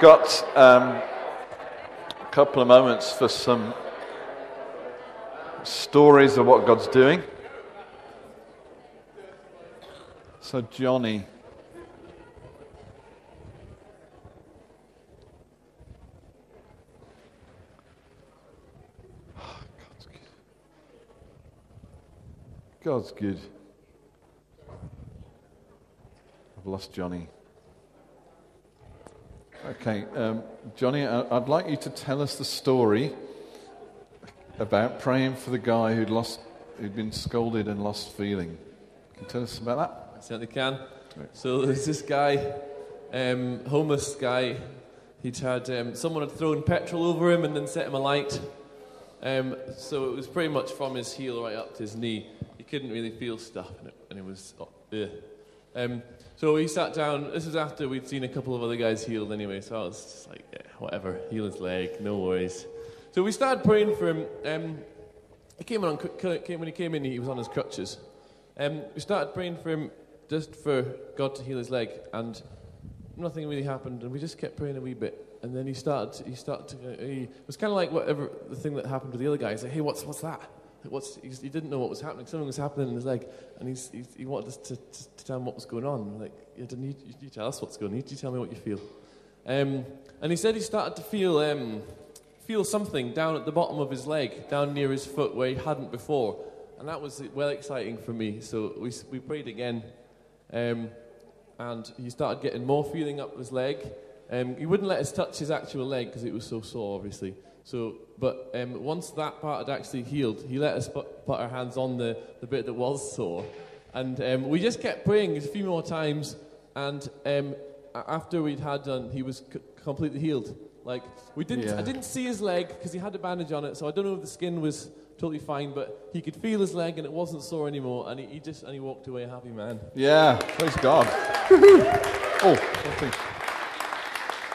got um, a couple of moments for some stories of what God's doing. So, Johnny. God's good. God's good. I've lost Johnny. Okay, um, Johnny, I'd like you to tell us the story about praying for the guy who'd lost, who'd been scolded and lost feeling. Can you tell us about that? I certainly can. So there's this guy, um, homeless guy. He'd had um, someone had thrown petrol over him and then set him alight. Um, so it was pretty much from his heel right up to his knee. He couldn't really feel stuff, and it, and it was. Yeah. Um, so we sat down. This was after we'd seen a couple of other guys healed anyway. So I was just like, yeah, whatever, heal his leg, no worries. So we started praying for him. Um, he came on came, when he came in. He was on his crutches. Um, we started praying for him just for God to heal his leg, and nothing really happened. And we just kept praying a wee bit. And then he started. He started. To, he it was kind of like whatever the thing that happened to the other guy. He's like, "Hey, what's what's that?" What's, he didn't know what was happening. Something was happening in his leg, and he's, he's, he wanted us to, to, to, tell him what was going on. Like, didn't you, you tell us what's going on. You, you tell me what you feel. Um, and he said he started to feel um, feel something down at the bottom of his leg, down near his foot, where he hadn't before, and that was well exciting for me. So we we prayed again, um, and he started getting more feeling up his leg. Um, he wouldn't let us touch his actual leg because it was so sore, obviously. So, but um, once that part had actually healed, he let us put, put our hands on the, the bit that was sore. And um, we just kept praying a few more times. And um, after we'd had done, he was c- completely healed. Like, we didn't, yeah. I didn't see his leg because he had a bandage on it. So I don't know if the skin was totally fine, but he could feel his leg and it wasn't sore anymore. And he, he just, and he walked away a happy man. Yeah, praise God. oh, something.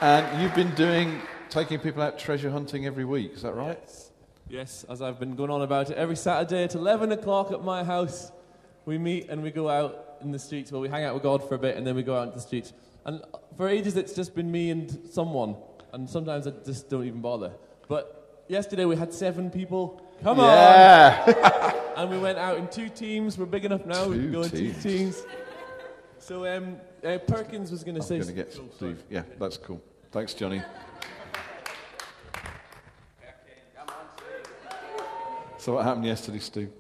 And you've been doing taking people out treasure hunting every week, is that right? Yes. yes, as I've been going on about it, every Saturday at 11 o'clock at my house, we meet and we go out in the streets. Well, we hang out with God for a bit and then we go out into the streets. And for ages, it's just been me and someone. And sometimes I just don't even bother. But yesterday, we had seven people. Come yeah. on! and we went out in two teams. We're big enough now. Two we can go in two teams. So um, uh, Perkins was going to say. going to get oh, Steve. Yeah, that's cool. Thanks, Johnny. So, what happened yesterday, Stu?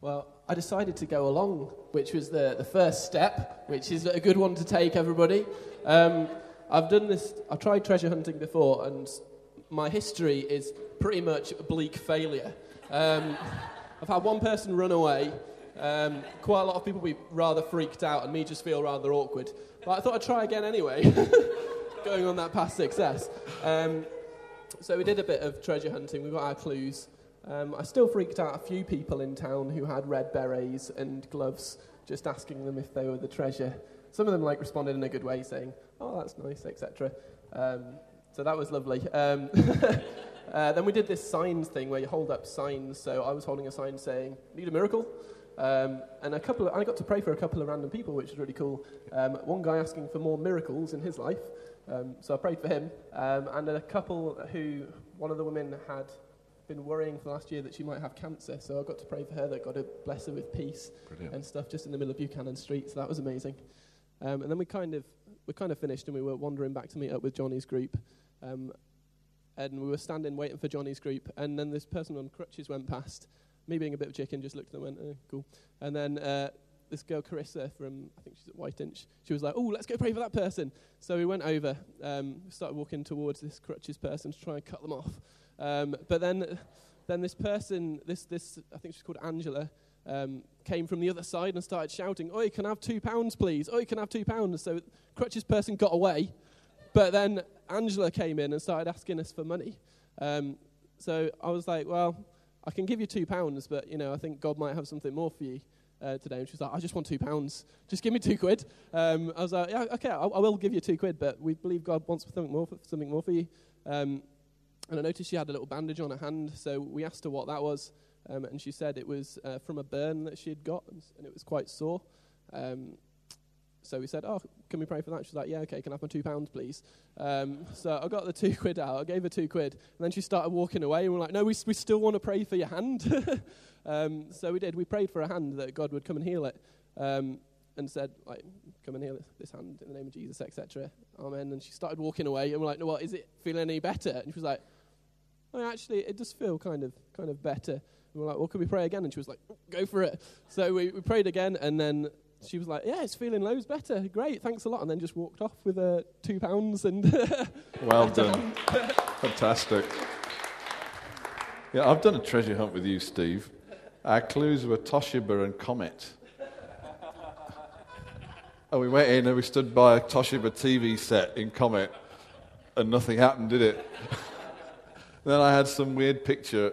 Well, I decided to go along, which was the, the first step, which is a good one to take, everybody. Um, I've done this, I've tried treasure hunting before, and my history is pretty much a bleak failure. Um, I've had one person run away, um, quite a lot of people be rather freaked out, and me just feel rather awkward. But I thought I'd try again anyway, going on that past success. Um, so we did a bit of treasure hunting, we got our clues. Um, I still freaked out a few people in town who had red berets and gloves, just asking them if they were the treasure. Some of them like responded in a good way, saying, "Oh, that's nice," etc. Um, so that was lovely. Um, uh, then we did this signs thing where you hold up signs. So I was holding a sign saying, "Need a miracle," um, and a couple. Of, I got to pray for a couple of random people, which was really cool. Um, one guy asking for more miracles in his life, um, so I prayed for him, and a couple who one of the women had been worrying for the last year that she might have cancer. So I got to pray for her that God would bless her with peace Brilliant. and stuff just in the middle of Buchanan Street. So that was amazing. Um, and then we kind of we kind of finished and we were wandering back to meet up with Johnny's group. Um, and we were standing waiting for Johnny's group. And then this person on crutches went past. Me being a bit of chicken, just looked and went, oh, cool. And then uh, this girl, Carissa, from I think she's at Whiteinch, she was like, oh, let's go pray for that person. So we went over, um, started walking towards this crutches person to try and cut them off. Um, but then, then this person, this, this I think she's called Angela, um, came from the other side and started shouting, Oi, can I have two pounds, please? Oi, can I have two pounds? So Crutches person got away. But then Angela came in and started asking us for money. Um, so I was like, well, I can give you two pounds, but, you know, I think God might have something more for you. Uh, today, and she was like, "I just want two pounds. Just give me two quid." Um, I was like, "Yeah, okay, I, I, will give you two quid, but we believe God wants something more, for, something more for you." Um, and I noticed she had a little bandage on her hand, so we asked her what that was. Um, and she said it was uh, from a burn that she had got, and it was quite sore. Um, so we said, oh, can we pray for that? She was like, yeah, okay, can I have my two pounds, please? Um, so I got the two quid out. I gave her two quid. And then she started walking away, and we're like, no, we, we still want to pray for your hand. um, so we did. We prayed for a hand that God would come and heal it. Um, and said, like, come and heal this hand in the name of Jesus, etc. Amen. And she started walking away, and we're like, no, what, is it feeling any better? And she was like, oh, actually, it does feel kind of, kind of better. And we're like, well, can we pray again? And she was like, go for it. So we, we prayed again, and then she was like, "Yeah, it's feeling loads better. Great, thanks a lot." And then just walked off with uh, two pounds and. well done, fantastic. Yeah, I've done a treasure hunt with you, Steve. Our clues were Toshiba and Comet. And we went in and we stood by a Toshiba TV set in Comet, and nothing happened, did it? then I had some weird picture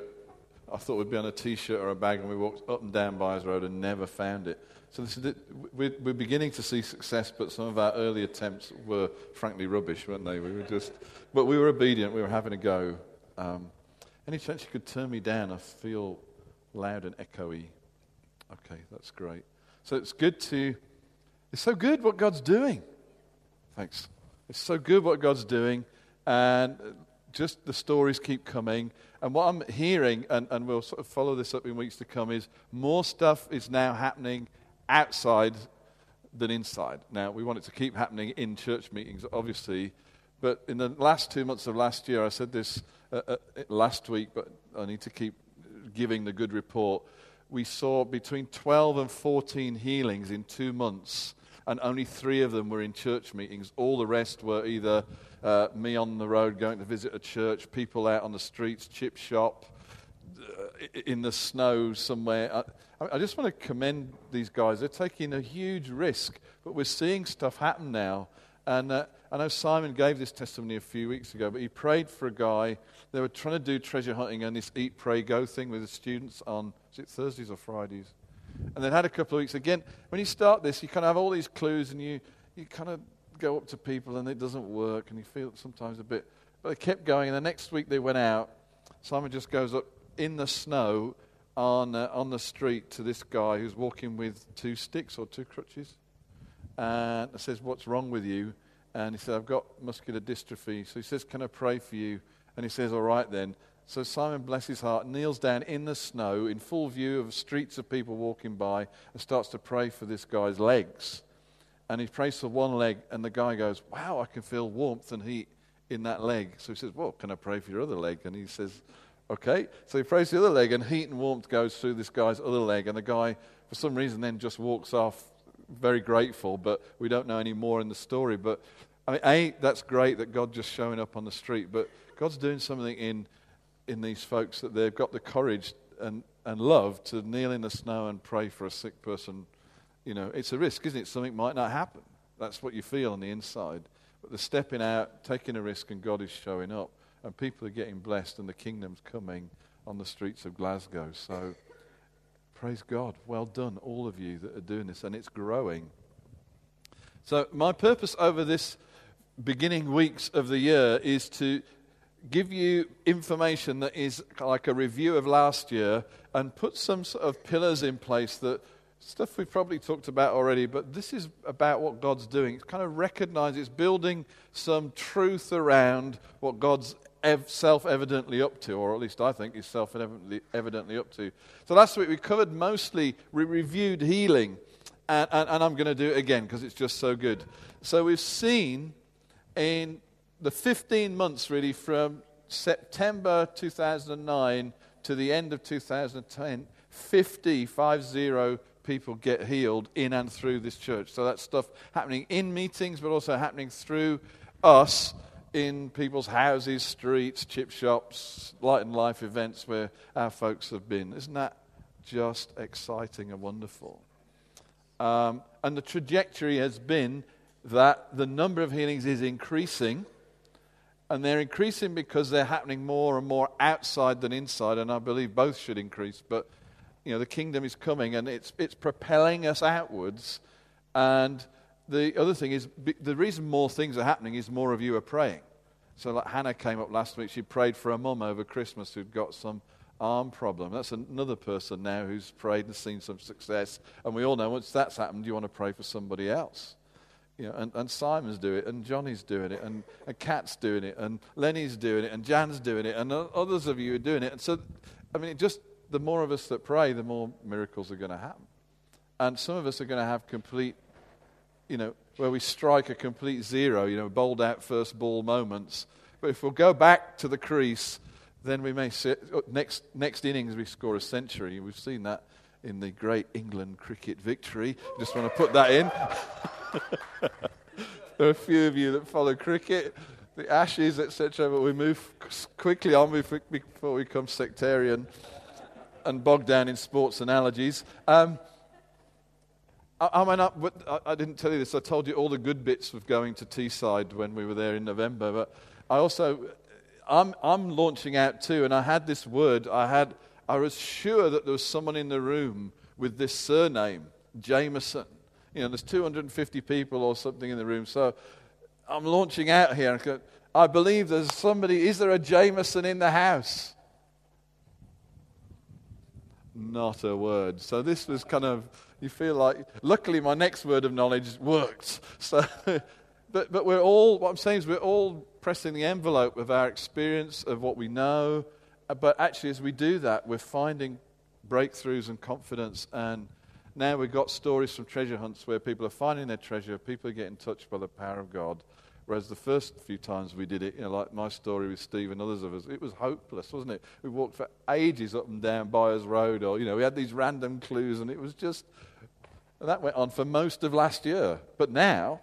I thought we'd be on a t shirt or a bag, and we walked up and down Byres Road and never found it. So is, we're, we're, beginning to see success, but some of our early attempts were frankly rubbish, weren't they? We were just, but we were obedient. We were having a go. Um, any chance you could turn me down? I feel loud and echoey. Okay, that's great. So it's good to. It's so good what God's doing. Thanks. It's so good what God's doing, and just the stories keep coming. And what I'm hearing, and, and we'll sort of follow this up in weeks to come, is more stuff is now happening outside than inside. Now, we want it to keep happening in church meetings, obviously, but in the last two months of last year, I said this uh, uh, last week, but I need to keep giving the good report. We saw between 12 and 14 healings in two months, and only three of them were in church meetings. All the rest were either uh, me on the road going to visit a church, people out on the streets, chip shop, uh, in the snow somewhere. I, I just want to commend these guys. They're taking a huge risk, but we're seeing stuff happen now. And uh, I know Simon gave this testimony a few weeks ago, but he prayed for a guy. They were trying to do treasure hunting and this eat, pray, go thing with the students on, is it Thursdays or Fridays? And then had a couple of weeks. Again, when you start this, you kind of have all these clues and you, you kind of go up to people and it doesn't work and you feel sometimes a bit. But they kept going. And the next week they went out. Simon just goes up in the snow on, uh, on the street to this guy who's walking with two sticks or two crutches. And says, What's wrong with you? And he said, I've got muscular dystrophy. So he says, Can I pray for you? And he says, All right then. So Simon, bless his heart, kneels down in the snow in full view of streets of people walking by and starts to pray for this guy's legs. And he prays for one leg, and the guy goes, Wow, I can feel warmth and heat in that leg. So he says, Well, can I pray for your other leg? And he says, Okay, so he prays the other leg, and heat and warmth goes through this guy's other leg, and the guy, for some reason, then just walks off very grateful, but we don't know any more in the story. But I mean, A, that's great that God just showing up on the street, but God's doing something in, in these folks that they've got the courage and, and love to kneel in the snow and pray for a sick person. You know, it's a risk, isn't it? Something might not happen. That's what you feel on the inside. But the stepping out, taking a risk, and God is showing up and people are getting blessed, and the kingdom's coming on the streets of Glasgow. So, praise God. Well done, all of you that are doing this, and it's growing. So, my purpose over this beginning weeks of the year is to give you information that is like a review of last year and put some sort of pillars in place that stuff we've probably talked about already, but this is about what God's doing. It's kind of recognize it's building some truth around what God's ev- self evidently up to, or at least I think is self evidently up to. So last week we covered mostly, we reviewed healing, and, and, and I'm going to do it again because it's just so good. So we've seen in the 15 months really from September 2009 to the end of 2010, 50, 50 people get healed in and through this church. So that's stuff happening in meetings, but also happening through us in people's houses, streets, chip shops, light and life events where our folks have been. Isn't that just exciting and wonderful? Um, and the trajectory has been that the number of healings is increasing, and they're increasing because they're happening more and more outside than inside, and I believe both should increase. But you know, the kingdom is coming, and it's it's propelling us outwards, and the other thing is the reason more things are happening is more of you are praying. So, like Hannah came up last week, she prayed for a mum over Christmas who'd got some arm problem. That's another person now who's prayed and seen some success. And we all know once that's happened, you want to pray for somebody else. You know, and, and Simon's doing it, and Johnny's doing it, and, and Kat's doing it, and Lenny's doing it, and Jan's doing it, and others of you are doing it. And so, I mean, just the more of us that pray, the more miracles are going to happen. And some of us are going to have complete, you know, where we strike a complete zero, you know, bowled out first ball moments. But if we'll go back to the crease, then we may sit, oh, next, next innings we score a century. We've seen that in the great England cricket victory. Just want to put that in. there are a few of you that follow cricket, the Ashes, etc., but we move quickly on before we become sectarian and bogged down in sports analogies. Um, I, I, mean, I, I, didn't tell you this. I told you all the good bits of going to Teesside when we were there in November. But I also, I'm, I'm launching out too, and I had this word. I had, I was sure that there was someone in the room with this surname, Jameson. You know, there's 250 people or something in the room. So I'm launching out here. I believe there's somebody. Is there a Jameson in the house? Not a word. So this was kind of, you feel like, luckily my next word of knowledge worked. So, but, but we're all, what I'm saying is we're all pressing the envelope of our experience, of what we know. But actually, as we do that, we're finding breakthroughs and confidence. And now we've got stories from treasure hunts where people are finding their treasure, people are getting touched by the power of God. Whereas the first few times we did it, you know, like my story with Steve and others of us, it was hopeless, wasn't it? We walked for ages up and down Byres Road, or, you know, we had these random clues, and it was just, and that went on for most of last year. But now,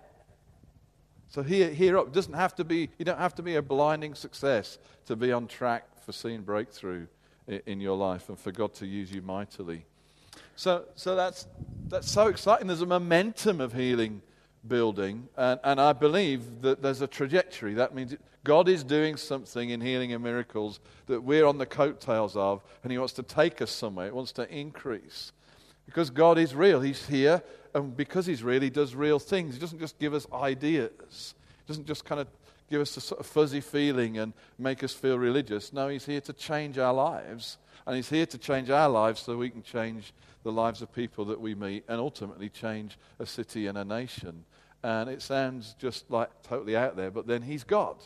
so here, here up, doesn't have to be, you don't have to be a blinding success to be on track for seeing breakthrough in, in your life and for God to use you mightily. So, so that's, that's so exciting. There's a momentum of healing building. And, and I believe that there's a trajectory. That means God is doing something in healing and miracles that we're on the coattails of, and He wants to take us somewhere. He wants to increase. Because God is real. He's here, and because He's real, He does real things. He doesn't just give us ideas, He doesn't just kind of give us a sort of fuzzy feeling and make us feel religious. No, He's here to change our lives. And He's here to change our lives so we can change the lives of people that we meet and ultimately change a city and a nation. And it sounds just like totally out there, but then He's God.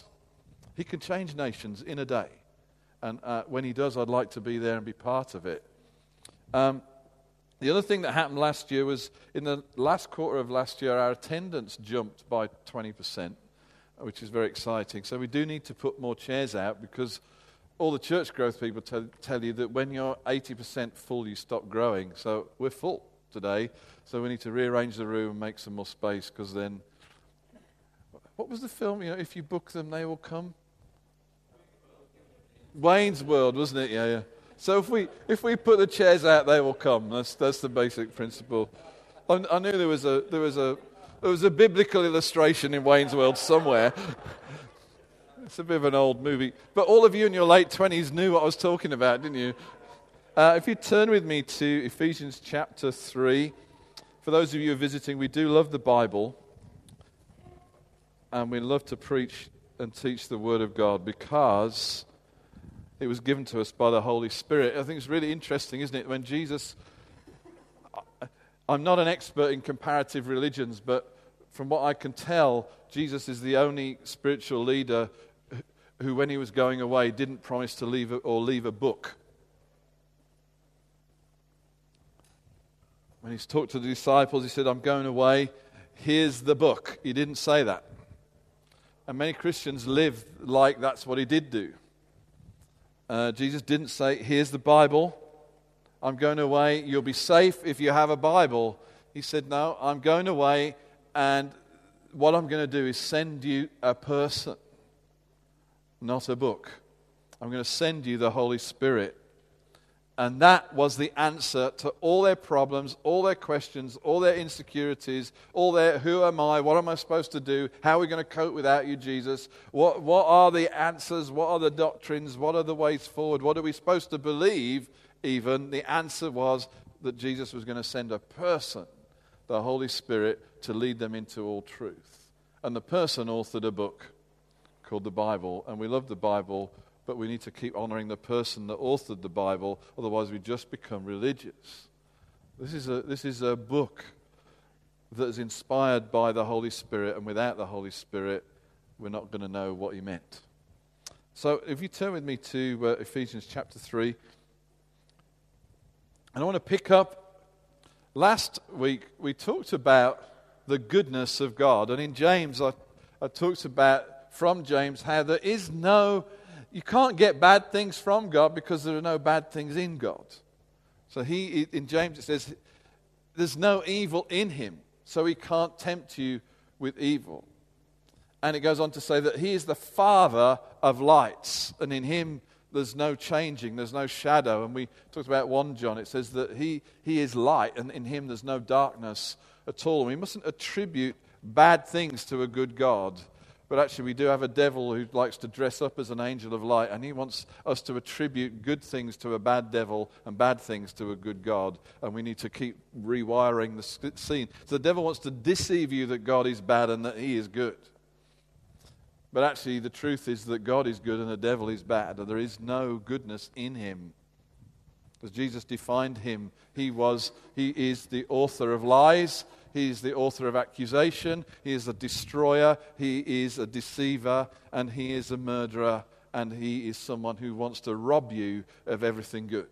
He can change nations in a day. And uh, when He does, I'd like to be there and be part of it. Um, the other thing that happened last year was in the last quarter of last year, our attendance jumped by 20%, which is very exciting. So we do need to put more chairs out because all the church growth people tell, tell you that when you're 80% full, you stop growing. So we're full today. So we need to rearrange the room and make some more space because then. What was the film? You know, if you book them, they will come. Wayne's World, wasn't it? Yeah, yeah. So if we if we put the chairs out, they will come. That's that's the basic principle. I, I knew there was a there was a there was a biblical illustration in Wayne's World somewhere. it's a bit of an old movie, but all of you in your late twenties knew what I was talking about, didn't you? Uh, if you turn with me to Ephesians chapter three. For those of you who are visiting, we do love the Bible and we love to preach and teach the Word of God because it was given to us by the Holy Spirit. I think it's really interesting, isn't it? When Jesus, I'm not an expert in comparative religions, but from what I can tell, Jesus is the only spiritual leader who, when he was going away, didn't promise to leave a, or leave a book. When he's talked to the disciples, he said, I'm going away. Here's the book. He didn't say that. And many Christians live like that's what he did do. Uh, Jesus didn't say, Here's the Bible. I'm going away. You'll be safe if you have a Bible. He said, No, I'm going away, and what I'm going to do is send you a person, not a book. I'm going to send you the Holy Spirit. And that was the answer to all their problems, all their questions, all their insecurities, all their who am I, what am I supposed to do, how are we going to cope without you, Jesus? What, what are the answers, what are the doctrines, what are the ways forward, what are we supposed to believe, even? The answer was that Jesus was going to send a person, the Holy Spirit, to lead them into all truth. And the person authored a book called the Bible, and we love the Bible but we need to keep honoring the person that authored the Bible, otherwise, we just become religious. This is a, this is a book that is inspired by the Holy Spirit, and without the Holy Spirit, we're not going to know what he meant. So, if you turn with me to uh, Ephesians chapter 3, and I want to pick up. Last week, we talked about the goodness of God. And in James, I, I talked about from James how there is no, you can't get bad things from God because there are no bad things in God. So he, in James, it says, there's no evil in him, so he can't tempt you with evil. And it goes on to say that he is the father of lights, and in him there's no changing, there's no shadow. And we talked about 1 John, it says that he, he is light, and in him there's no darkness at all. And we mustn't attribute bad things to a good God. But actually, we do have a devil who likes to dress up as an angel of light, and he wants us to attribute good things to a bad devil and bad things to a good God. And we need to keep rewiring the scene. So the devil wants to deceive you that God is bad and that he is good. But actually, the truth is that God is good and the devil is bad, and there is no goodness in him. As Jesus defined him, he was, he is the author of lies, he is the author of accusation, he is a destroyer, he is a deceiver, and he is a murderer, and he is someone who wants to rob you of everything good.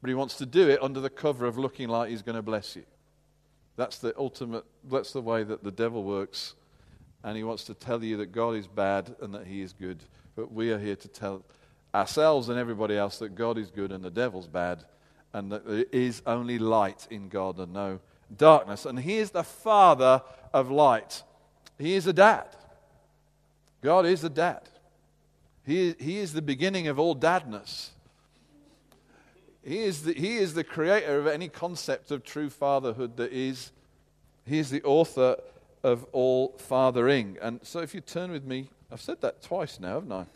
But he wants to do it under the cover of looking like he's going to bless you. That's the ultimate, that's the way that the devil works and he wants to tell you that God is bad and that he is good. But we are here to tell ourselves and everybody else that God is good and the devil's bad, and that there is only light in God and no darkness. And he is the father of light. He is a dad. God is a dad. He, he is the beginning of all dadness. He is, the, he is the creator of any concept of true fatherhood that is. He is the author of all fathering. And so if you turn with me, I've said that twice now, haven't I?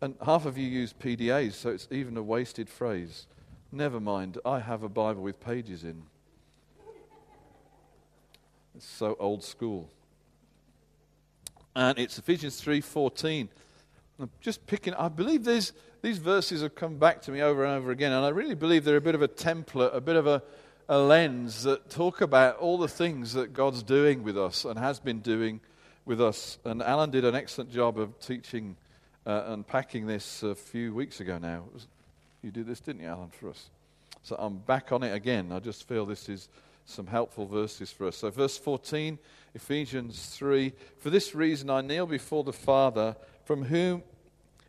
And half of you use PDAs, so it's even a wasted phrase. Never mind, I have a Bible with pages in. It's so old school. And it's Ephesians 3:14. I'm just picking I believe these these verses have come back to me over and over again and I really believe they're a bit of a template, a bit of a a lens that talk about all the things that God's doing with us and has been doing with us. And Alan did an excellent job of teaching uh, and this a few weeks ago now. Was, you did this, didn't you, Alan, for us? So I'm back on it again. I just feel this is some helpful verses for us. So, verse 14, Ephesians 3 For this reason I kneel before the Father, from whom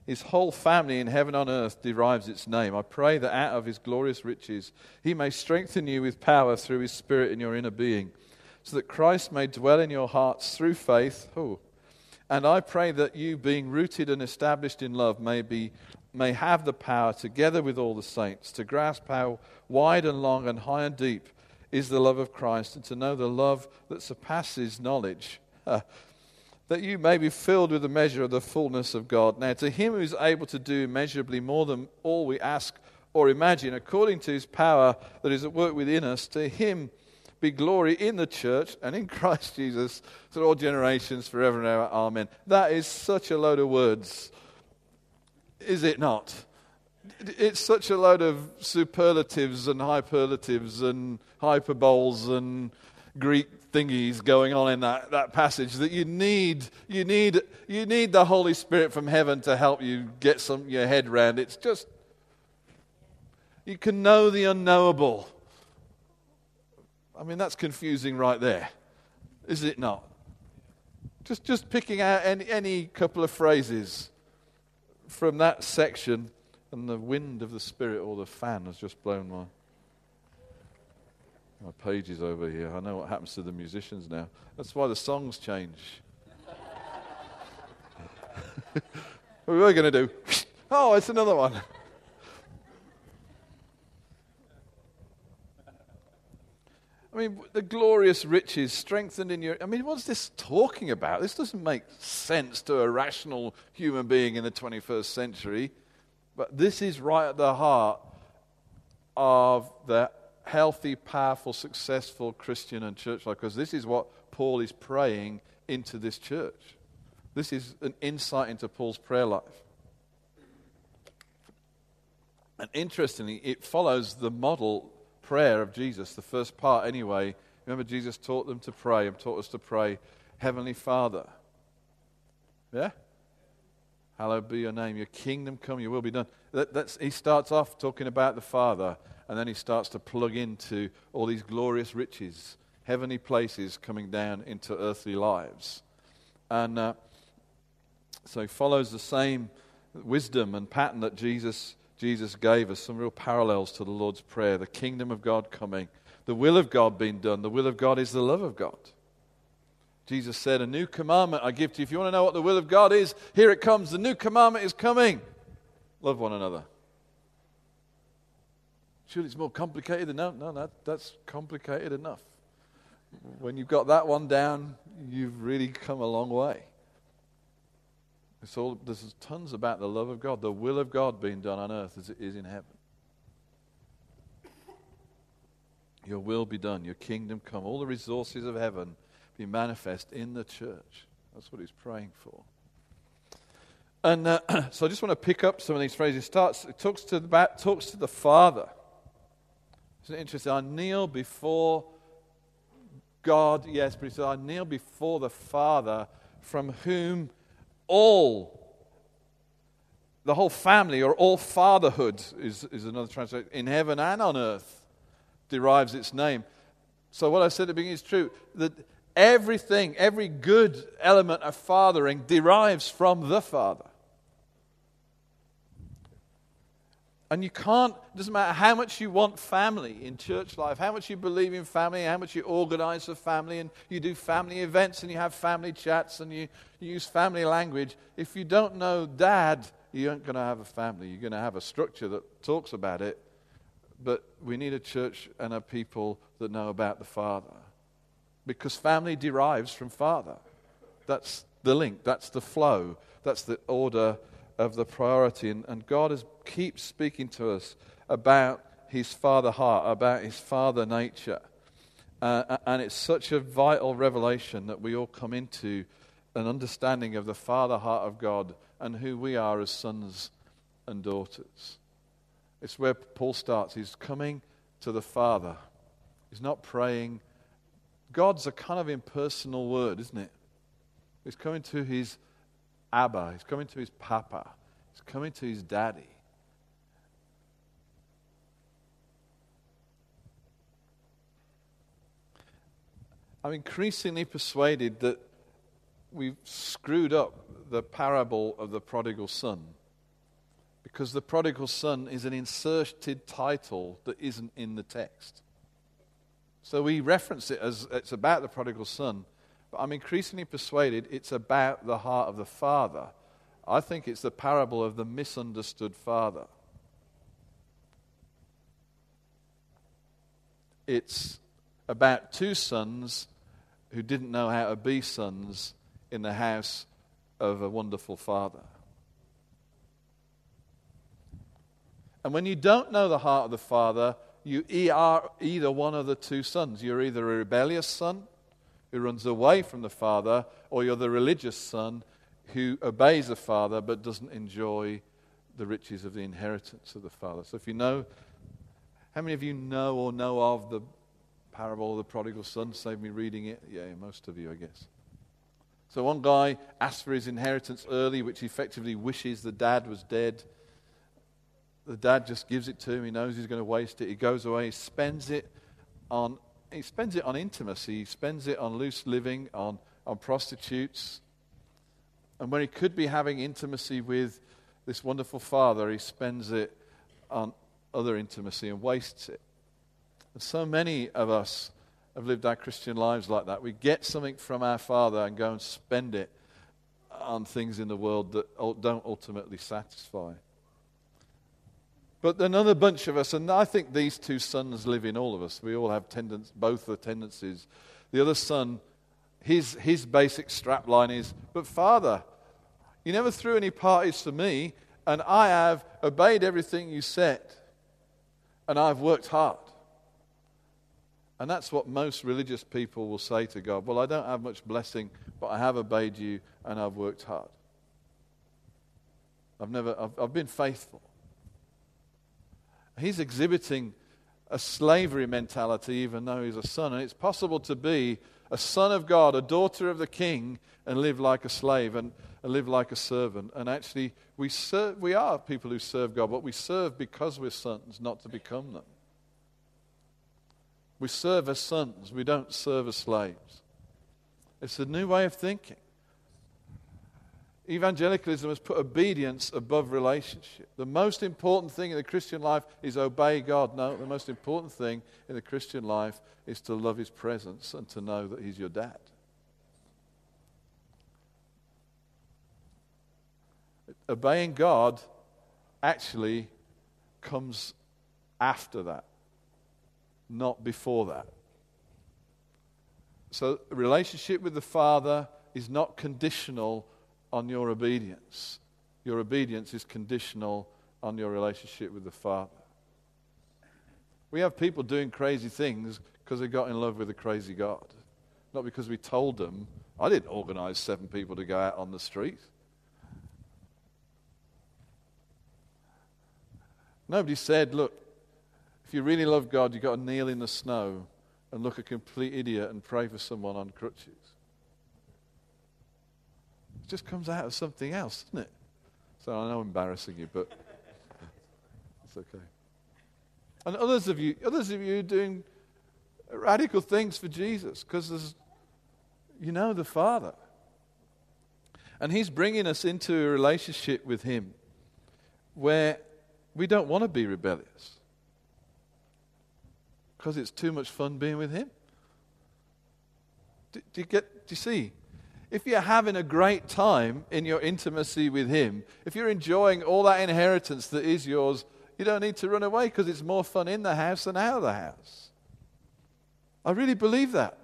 his whole family in heaven and on earth derives its name. I pray that out of his glorious riches he may strengthen you with power through his Spirit in your inner being, so that Christ may dwell in your hearts through faith. Oh. And I pray that you, being rooted and established in love, may, be, may have the power, together with all the saints, to grasp how wide and long and high and deep is the love of Christ, and to know the love that surpasses knowledge that you may be filled with the measure of the fullness of God. Now, to him who is able to do immeasurably more than all we ask or imagine, according to his power that is at work within us, to him be glory in the church and in Christ Jesus to all generations forever and ever. Amen. That is such a load of words, is it not? It's such a load of superlatives and hyperlatives and hyperboles and Greek thingies going on in that, that passage that you need, you, need, you need the Holy Spirit from heaven to help you get some, your head around. It's just, you can know the unknowable. I mean, that's confusing right there, is it not? Just, just picking out any, any couple of phrases from that section, and the wind of the Spirit or the fan has just blown my my pages over here. I know what happens to the musicians now. That's why the songs change. what are we going to do. Oh, it's another one. I mean, the glorious riches strengthened in your. I mean, what's this talking about? This doesn't make sense to a rational human being in the 21st century. But this is right at the heart of the healthy, powerful, successful Christian and church life because this is what Paul is praying into this church. This is an insight into Paul's prayer life. And interestingly, it follows the model prayer of Jesus, the first part anyway, Remember, Jesus taught them to pray and taught us to pray, Heavenly Father. Yeah? Hallowed be your name. Your kingdom come, your will be done. That, he starts off talking about the Father, and then he starts to plug into all these glorious riches, heavenly places coming down into earthly lives. And uh, so he follows the same wisdom and pattern that Jesus, Jesus gave us, some real parallels to the Lord's Prayer the kingdom of God coming, the will of God being done. The will of God is the love of God. Jesus said, A new commandment I give to you. If you want to know what the will of God is, here it comes. The new commandment is coming. Love one another. Surely it's more complicated than no, no, that, that's complicated enough. When you've got that one down, you've really come a long way. It's all, there's tons about the love of God, the will of God being done on earth as it is in heaven. Your will be done, your kingdom come, all the resources of heaven be manifest in the church. That's what he's praying for. And uh, so I just want to pick up some of these phrases. It starts, it talks to the, talks to the Father. Isn't interesting? I kneel before God, yes, but he said, I kneel before the Father from whom all, the whole family or all fatherhood is, is another translation, in heaven and on earth derives its name. So what I said at the beginning is true. That Everything, every good element of fathering derives from the Father. And you can't, it doesn't matter how much you want family in church life, how much you believe in family, how much you organize for family, and you do family events and you have family chats and you, you use family language. If you don't know dad, you aren't going to have a family. You're going to have a structure that talks about it. But we need a church and a people that know about the Father because family derives from father. That's the link, that's the flow, that's the order of the priority. And, and God is, keeps speaking to us about his father heart, about his father nature. Uh, and it's such a vital revelation that we all come into an understanding of the father heart of God and who we are as sons and daughters. It's where Paul starts. He's coming to the Father. He's not praying God's a kind of impersonal word, isn't it? He's coming to his Abba, he's coming to his Papa, he's coming to his daddy. I'm increasingly persuaded that we've screwed up the parable of the prodigal son because the prodigal son is an inserted title that isn't in the text. So we reference it as it's about the prodigal son, but I'm increasingly persuaded it's about the heart of the father. I think it's the parable of the misunderstood father. It's about two sons who didn't know how to be sons in the house of a wonderful father. And when you don't know the heart of the father, you are either one of the two sons. You're either a rebellious son who runs away from the father, or you're the religious son who obeys the father but doesn't enjoy the riches of the inheritance of the father. So if you know, how many of you know or know of the parable of the prodigal son? Save me reading it. Yeah, most of you, I guess. So one guy asks for his inheritance early, which effectively wishes the dad was dead the dad just gives it to him. He knows he's going to waste it. He goes away. He spends it on, he spends it on intimacy. He spends it on loose living, on, on prostitutes. And when he could be having intimacy with this wonderful father, he spends it on other intimacy and wastes it. And so many of us have lived our Christian lives like that. We get something from our father and go and spend it on things in the world that don't ultimately satisfy. But another bunch of us, and I think these two sons live in all of us. We all have tendencies, both the tendencies. The other son, his, his basic strapline is, But Father, you never threw any parties for me, and I have obeyed everything you said, and I've worked hard. And that's what most religious people will say to God. Well, I don't have much blessing, but I have obeyed you, and I've worked hard. I've, never, I've, I've been faithful he's exhibiting a slavery mentality, even though he's a son. And it's possible to be a son of God, a daughter of the king, and live like a slave and, and live like a servant. And actually, we, serve, we are people who serve God, but we serve because we're sons, not to become them. We serve as sons, we don't serve as slaves. It's a new way of thinking. Evangelicalism has put obedience above relationship. The most important thing in the Christian life is obey God. No, the most important thing in the Christian life is to love His presence and to know that He's your dad. Obeying God actually comes after that, not before that. So, relationship with the Father is not conditional on your obedience. Your obedience is conditional on your relationship with the Father. We have people doing crazy things because they got in love with a crazy God, not because we told them. I didn't organize seven people to go out on the street. Nobody said, look, if you really love God, you've got to kneel in the snow and look a complete idiot and pray for someone on crutches just comes out of something else, doesn't it? So I know I'm embarrassing you, but it's okay. And others of you, others of you doing radical things for Jesus because you know the Father. And He's bringing us into a relationship with Him where we don't want to be rebellious because it's too much fun being with Him. Do, do, you get? Do you see? If you're having a great time in your intimacy with Him, if you're enjoying all that inheritance that is yours, you don't need to run away because it's more fun in the house than out of the house. I really believe that.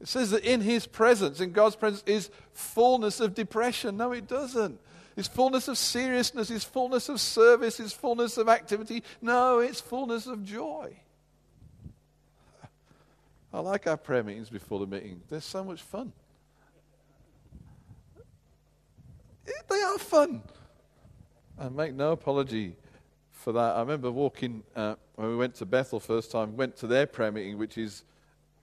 It says that in His presence, in God's presence, is fullness of depression. No, it doesn't. It's fullness of seriousness, it's fullness of service, it's fullness of activity. No, it's fullness of joy. I like our prayer meetings before the meeting, they're so much fun. They are fun. And make no apology for that. I remember walking uh, when we went to Bethel first time, went to their prayer meeting, which is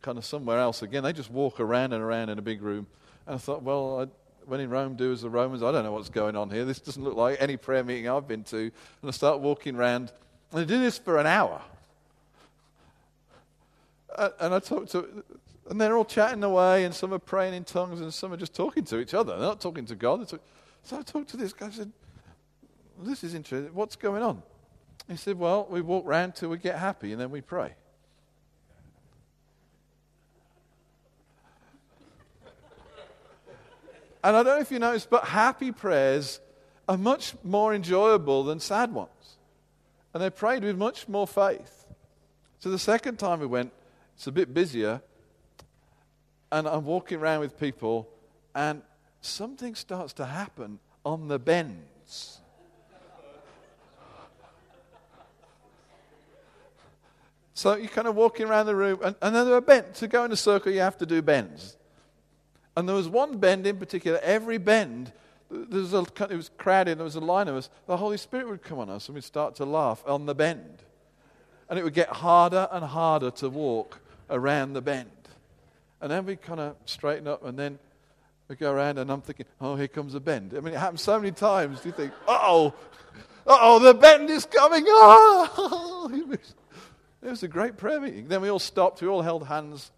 kind of somewhere else. Again, they just walk around and around in a big room. And I thought, well, I, when in Rome, do as the Romans. I don't know what's going on here. This doesn't look like any prayer meeting I've been to. And I start walking around. And they do this for an hour. And I talked to, and they're all chatting away, and some are praying in tongues, and some are just talking to each other. They're not talking to God. So I talked to this guy. I said, This is interesting. What's going on? He said, Well, we walk round till we get happy and then we pray. and I don't know if you noticed, but happy prayers are much more enjoyable than sad ones. And they prayed with much more faith. So the second time we went, it's a bit busier. And I'm walking around with people, and something starts to happen on the bends. So you're kind of walking around the room, and, and then there are bends. To go in a circle, you have to do bends. And there was one bend in particular, every bend, there was a, it was crowded, there was a line of us. The Holy Spirit would come on us, and we'd start to laugh on the bend. And it would get harder and harder to walk around the bend. And then we'd kind of straighten up, and then we go around and I'm thinking, oh, here comes a bend. I mean, it happens so many times. Do You think, oh, oh, the bend is coming. Oh, it was a great prayer meeting. Then we all stopped, we all held hands,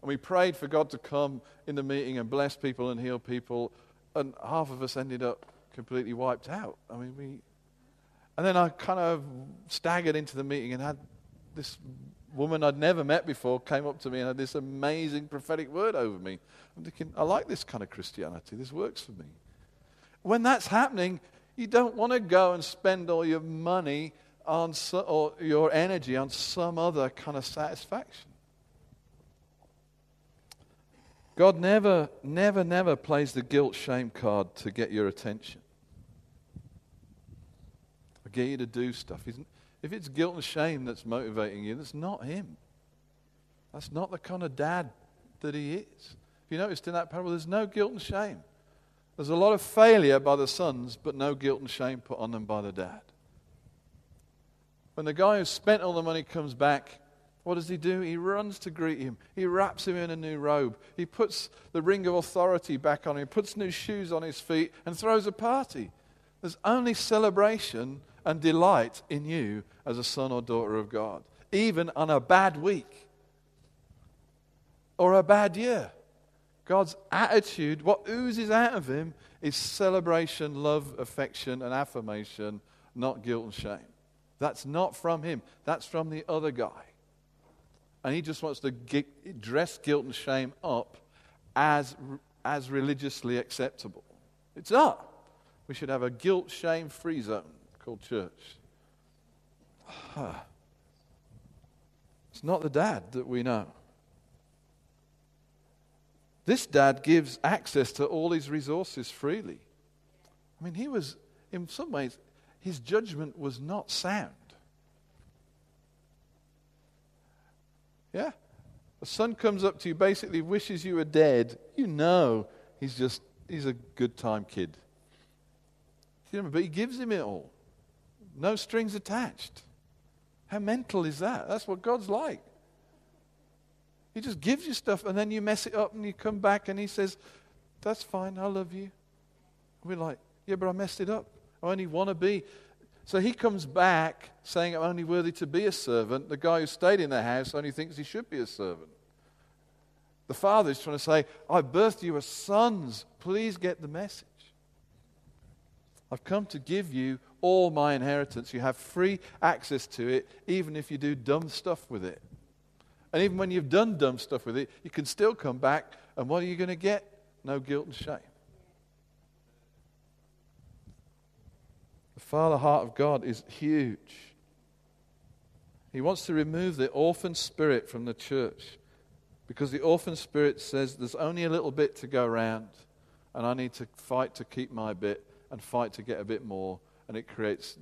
and we prayed for God to come in the meeting and bless people and heal people. And half of us ended up completely wiped out. I mean, we. And then I kind of staggered into the meeting and had this woman I'd never met before came up to me and had this amazing prophetic word over me. I'm thinking, I like this kind of Christianity. This works for me. When that's happening, you don't want to go and spend all your money on so, or your energy on some other kind of satisfaction. God never, never, never plays the guilt shame card to get your attention. Or get you to do stuff. He's, if it's guilt and shame that's motivating you, that's not Him. That's not the kind of dad that He is. If you noticed in that parable, there's no guilt and shame. There's a lot of failure by the sons, but no guilt and shame put on them by the dad. When the guy who spent all the money comes back, what does he do? He runs to greet him. He wraps him in a new robe. He puts the ring of authority back on him, puts new shoes on his feet, and throws a party. There's only celebration and delight in you as a son or daughter of God, even on a bad week or a bad year. God's attitude, what oozes out of him, is celebration, love, affection, and affirmation, not guilt and shame. That's not from him, that's from the other guy. And he just wants to get, dress guilt and shame up as, as religiously acceptable. It's not. We should have a guilt shame free zone called church. It's not the dad that we know. This dad gives access to all his resources freely. I mean, he was, in some ways, his judgment was not sound. Yeah? A son comes up to you, basically wishes you were dead. You know he's just, he's a good time kid. But he gives him it all. No strings attached. How mental is that? That's what God's like. He just gives you stuff and then you mess it up and you come back and he says, That's fine, I love you. We're like, Yeah, but I messed it up. I only want to be. So he comes back saying, I'm only worthy to be a servant. The guy who stayed in the house only thinks he should be a servant. The father is trying to say, I birthed you as sons. Please get the message. I've come to give you all my inheritance. You have free access to it, even if you do dumb stuff with it. And even when you've done dumb stuff with it, you can still come back, and what are you going to get? No guilt and shame. The Father heart of God is huge. He wants to remove the orphan spirit from the church because the orphan spirit says there's only a little bit to go around, and I need to fight to keep my bit and fight to get a bit more. And it creates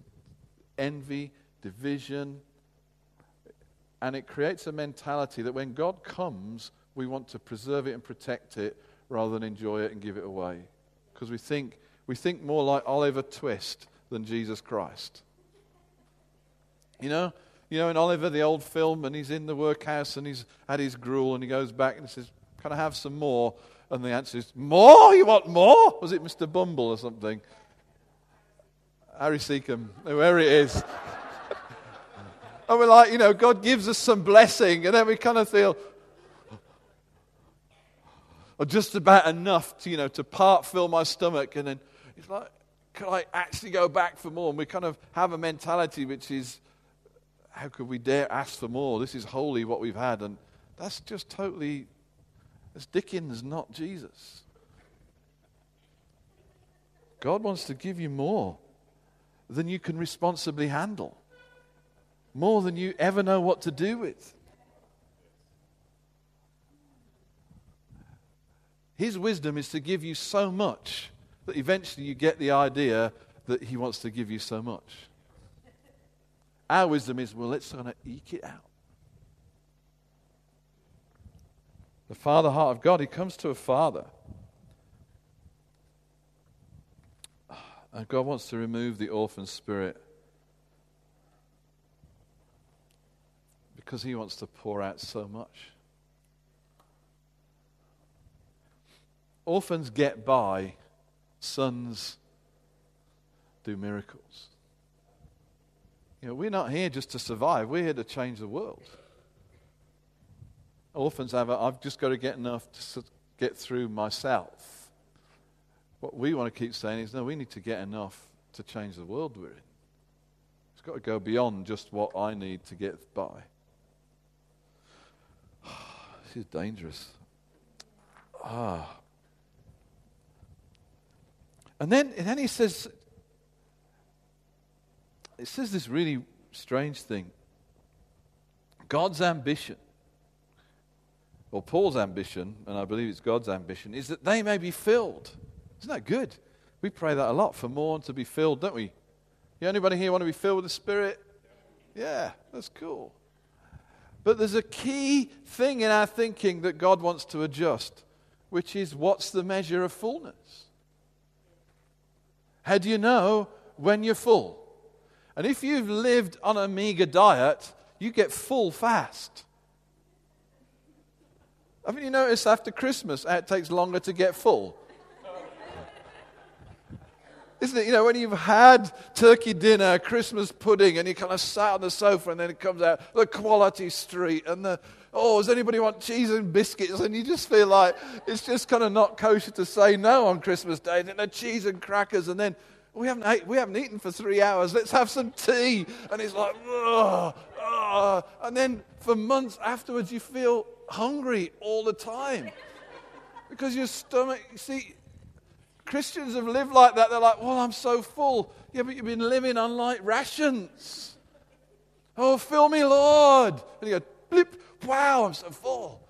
envy, division, and it creates a mentality that when God comes, we want to preserve it and protect it rather than enjoy it and give it away. Because we think, we think more like Oliver Twist than Jesus Christ. You know, you know, in Oliver, the old film, and he's in the workhouse and he's had his gruel and he goes back and says, Can I have some more? And the answer is, More? You want more? Was it Mr. Bumble or something? Harry Secombe, whoever it is. And we're like, you know, God gives us some blessing, and then we kind of feel, or just about enough to, you know, to part fill my stomach. And then it's like, can I actually go back for more? And we kind of have a mentality which is, how could we dare ask for more? This is holy what we've had. And that's just totally, it's Dickens, not Jesus. God wants to give you more than you can responsibly handle more than you ever know what to do with. His wisdom is to give you so much that eventually you get the idea that He wants to give you so much. Our wisdom is, well, let's kind of eke it out. The Father heart of God, He comes to a Father. And God wants to remove the orphan spirit because He wants to pour out so much. Orphans get by, sons do miracles. You know, we're not here just to survive, we're here to change the world. Orphans have, a, I've just got to get enough to get through myself. What we want to keep saying is, no, we need to get enough to change the world we're in. It's got to go beyond just what I need to get by. This is dangerous. Ah. And then, and then he says, it says this really strange thing. God's ambition, or Paul's ambition, and I believe it's God's ambition, is that they may be filled. Isn't that good? We pray that a lot for more and to be filled, don't we? You anybody here want to be filled with the Spirit? Yeah, that's cool. But there's a key thing in our thinking that God wants to adjust, which is what's the measure of fullness? How do you know when you're full? And if you've lived on a meager diet, you get full fast. Haven't you noticed after Christmas it takes longer to get full? Isn't it? You know, when you've had turkey dinner, Christmas pudding, and you kind of sat on the sofa, and then it comes out the Quality Street, and the, oh, does anybody want cheese and biscuits? And you just feel like it's just kind of not kosher to say no on Christmas Day. And then the cheese and crackers, and then we haven't, ate, we haven't eaten for three hours. Let's have some tea. And it's like. And then for months afterwards, you feel hungry all the time because your stomach, you see, Christians have lived like that. They're like, well, I'm so full. Yeah, but you've been living on like rations. Oh, fill me, Lord. And you go, blip, wow, I'm so full.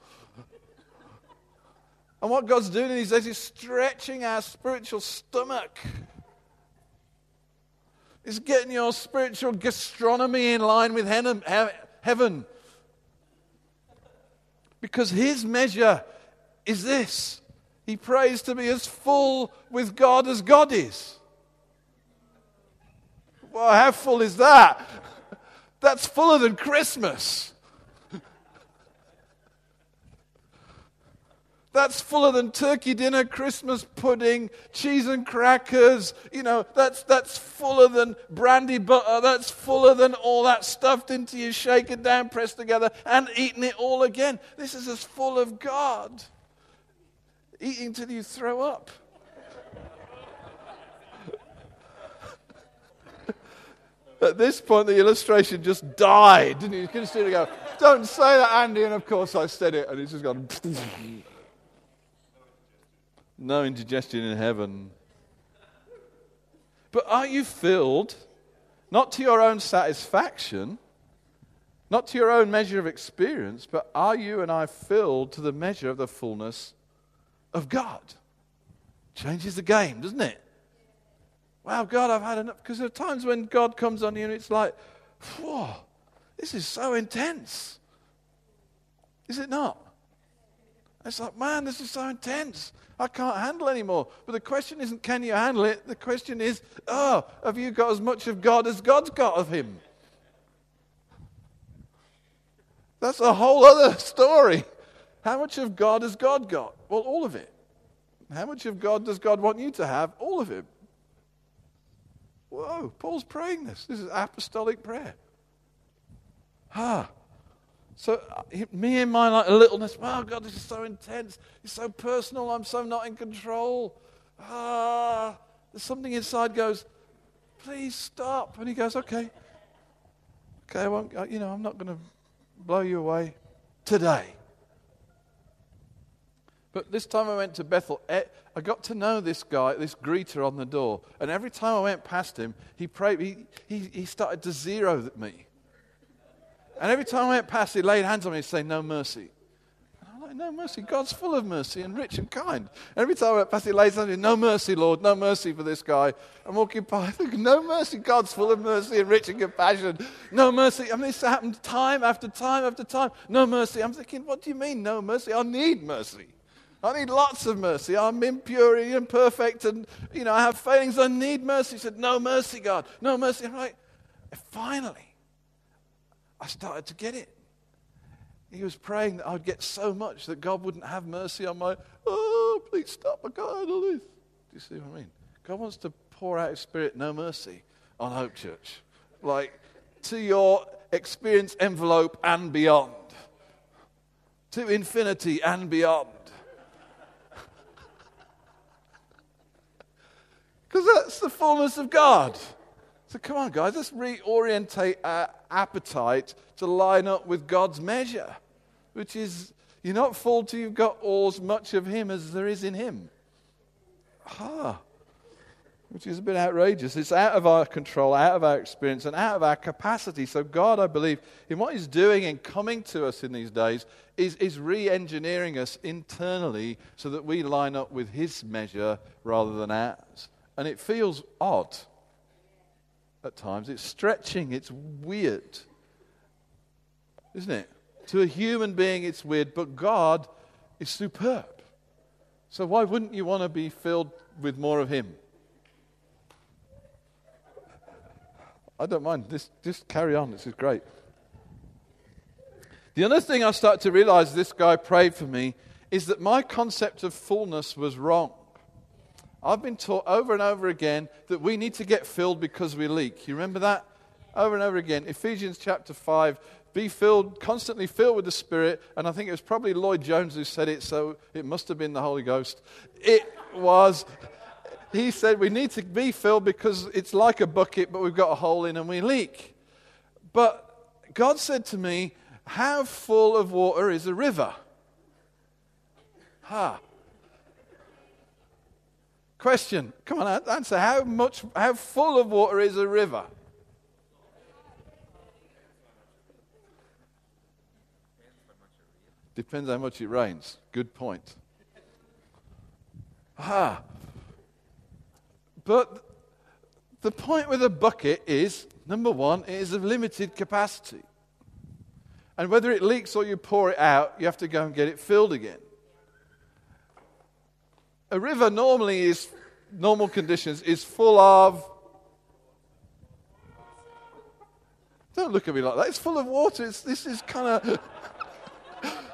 And what God's doing in these days is stretching our spiritual stomach. He's getting your spiritual gastronomy in line with heaven. Because His measure is this he prays to be as full with God as God is. Well, how full is that? That's fuller than Christmas. That's fuller than turkey dinner, Christmas pudding, cheese and crackers. You know, that's, that's fuller than brandy butter. That's fuller than all that stuffed into you, shaken down, pressed together, and eaten it all again. This is as full of God eating till you throw up. At this point, the illustration just died, didn't you? You can see it go, Don't say that, Andy. And of course, I said it, and it's just gone. no indigestion in heaven. But are you filled, not to your own satisfaction, not to your own measure of experience, but are you and I filled to the measure of the fullness of God. Changes the game, doesn't it? Wow, God, I've had enough. Because there are times when God comes on you and it's like, whoa, this is so intense. Is it not? It's like, man, this is so intense. I can't handle anymore. But the question isn't, can you handle it? The question is, oh, have you got as much of God as God's got of Him? That's a whole other story. How much of God has God got? Well, all of it. How much of God does God want you to have? All of it. Whoa, Paul's praying this. This is apostolic prayer. Ah. So, uh, me and my like, littleness, oh God, this is so intense. It's so personal. I'm so not in control. Ah. There's something inside goes, please stop. And he goes, okay. Okay, I won't, uh, you know, I'm not going to blow you away today. But this time I went to Bethel, eh, I got to know this guy, this greeter on the door. And every time I went past him, he prayed, he, he, he started to zero at me. And every time I went past, he laid hands on me and said, No mercy. And I'm like, No mercy. God's full of mercy and rich and kind. And every time I went past, he laid hands on me, No mercy, Lord, no mercy for this guy. I'm walking by, I think, No mercy. God's full of mercy and rich and compassion. No mercy. I mean, this happened time after time after time. No mercy. I'm thinking, What do you mean, no mercy? I need mercy. I need lots of mercy. I'm impure and imperfect and, you know, I have failings. I need mercy. He said, No mercy, God. No mercy. I'm like, finally, I started to get it. He was praying that I'd get so much that God wouldn't have mercy on my, oh, please stop. I can't handle this. Do you see what I mean? God wants to pour out His Spirit, no mercy, on Hope Church. Like, to your experience envelope and beyond, to infinity and beyond. Because that's the fullness of God. So come on, guys, let's reorientate our appetite to line up with God's measure, which is you're not full till you've got all as much of Him as there is in Him. Ah, which is a bit outrageous. It's out of our control, out of our experience, and out of our capacity. So, God, I believe, in what He's doing and coming to us in these days, is, is re engineering us internally so that we line up with His measure rather than ours. And it feels odd at times. It's stretching, it's weird. Isn't it? To a human being, it's weird, but God is superb. So why wouldn't you want to be filled with more of Him? I don't mind. This, just carry on. This is great. The other thing I start to realize this guy prayed for me is that my concept of fullness was wrong. I've been taught over and over again that we need to get filled because we leak. You remember that? Over and over again. Ephesians chapter 5 be filled, constantly filled with the Spirit. And I think it was probably Lloyd Jones who said it, so it must have been the Holy Ghost. It was, he said, we need to be filled because it's like a bucket, but we've got a hole in and we leak. But God said to me, How full of water is a river? Ha. Question. Come on, answer. How much, how full of water is a river? Depends how much it rains. Good point. Ah. But the point with a bucket is number one, it is of limited capacity. And whether it leaks or you pour it out, you have to go and get it filled again. A river normally is, normal conditions, is full of. Don't look at me like that. It's full of water. It's, this is kind of.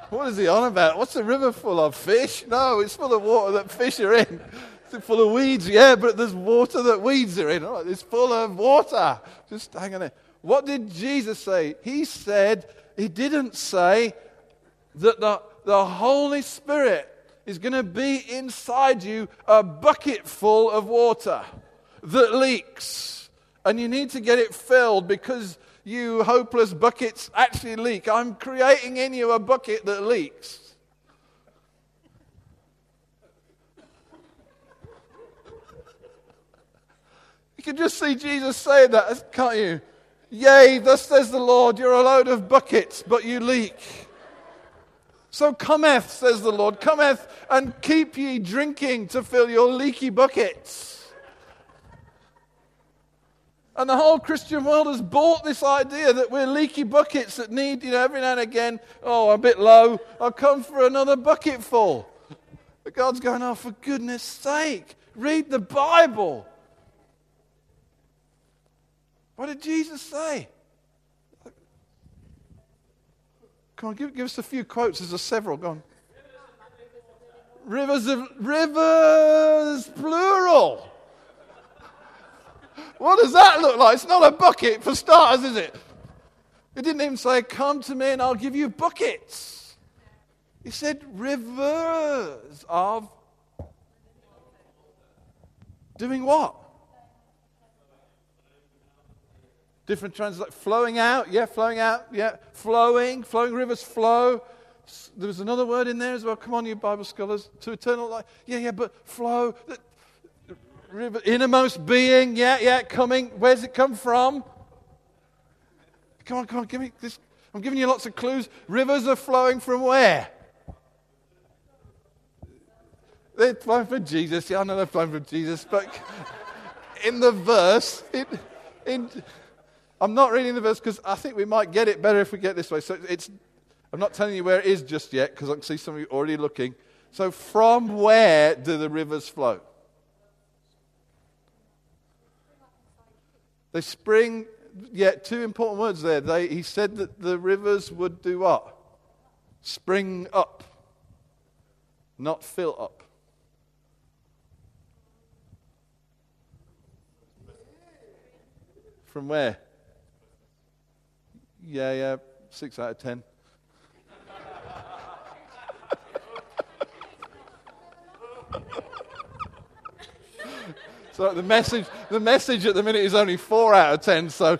What is he on about? What's the river full of? Fish? No, it's full of water that fish are in. It's full of weeds, yeah, but there's water that weeds are in. It's full of water. Just hang on there. What did Jesus say? He said, He didn't say that the, the Holy Spirit is going to be inside you a bucket full of water that leaks. And you need to get it filled because you hopeless buckets actually leak. I'm creating in you a bucket that leaks. You can just see Jesus saying that, can't you? Yea, thus says the Lord, you're a load of buckets, but you leak. So cometh, says the Lord, cometh and keep ye drinking to fill your leaky buckets. And the whole Christian world has bought this idea that we're leaky buckets that need, you know, every now and again, oh, a bit low, I'll come for another bucket full. But God's going, oh, for goodness sake, read the Bible. What did Jesus say? Come on, give, give us a few quotes. There's a several. Go on. Rivers of rivers, plural. What does that look like? It's not a bucket for starters, is it? It didn't even say, Come to me and I'll give you buckets. He said, Rivers of doing what? Different translation. Flowing out. Yeah, flowing out. Yeah, flowing. Flowing rivers flow. There was another word in there as well. Come on, you Bible scholars. To eternal life. Yeah, yeah, but flow river, innermost being, yeah, yeah, coming. Where's it come from? Come on, come on, give me this. I'm giving you lots of clues. Rivers are flowing from where? They're flowing from Jesus. Yeah, I know they're flowing from Jesus, but in the verse, it, in, I'm not reading the verse because I think we might get it better if we get this way. So it's, I'm not telling you where it is just yet because I can see some of you already looking. So, from where do the rivers flow? They spring, yeah, two important words there. They, he said that the rivers would do what? Spring up, not fill up. From where? Yeah, yeah, six out of ten. So the message, the message at the minute is only four out of ten. So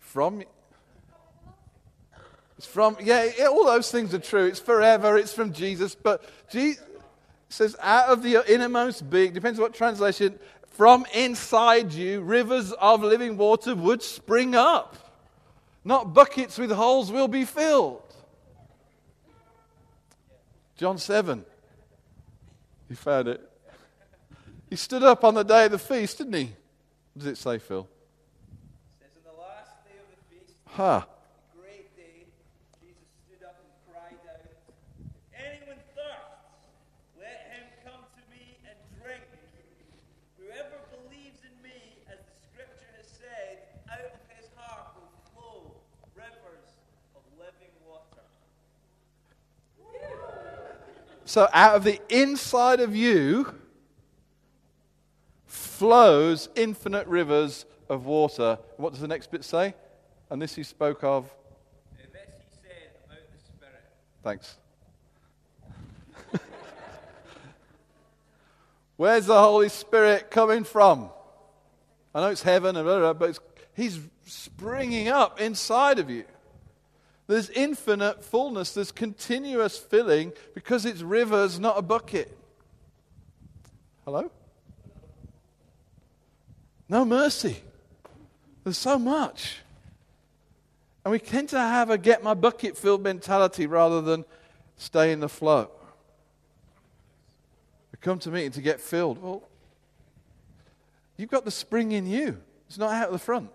from it's from yeah, yeah, all those things are true. It's forever. It's from Jesus, but Jesus says out of the innermost being. Depends on what translation. From inside you, rivers of living water would spring up. Not buckets with holes will be filled. John 7. He found it. He stood up on the day of the feast, didn't he? What does it say, Phil? It says, on the last day of the feast, Ha. the great day, Jesus stood up and cried out, Anyone thirsts, let him come to me and drink. Whoever believes in me, So out of the inside of you flows infinite rivers of water. What does the next bit say? And this he spoke of. This he said about the Spirit. Thanks. Where's the Holy Spirit coming from? I know it's heaven, and blah, blah, blah, but it's, He's springing up inside of you. There's infinite fullness, there's continuous filling because it's rivers, not a bucket. Hello? No mercy. There's so much. And we tend to have a get my bucket filled mentality rather than stay in the flow. We come to meeting to get filled. Well, you've got the spring in you, it's not out of the front.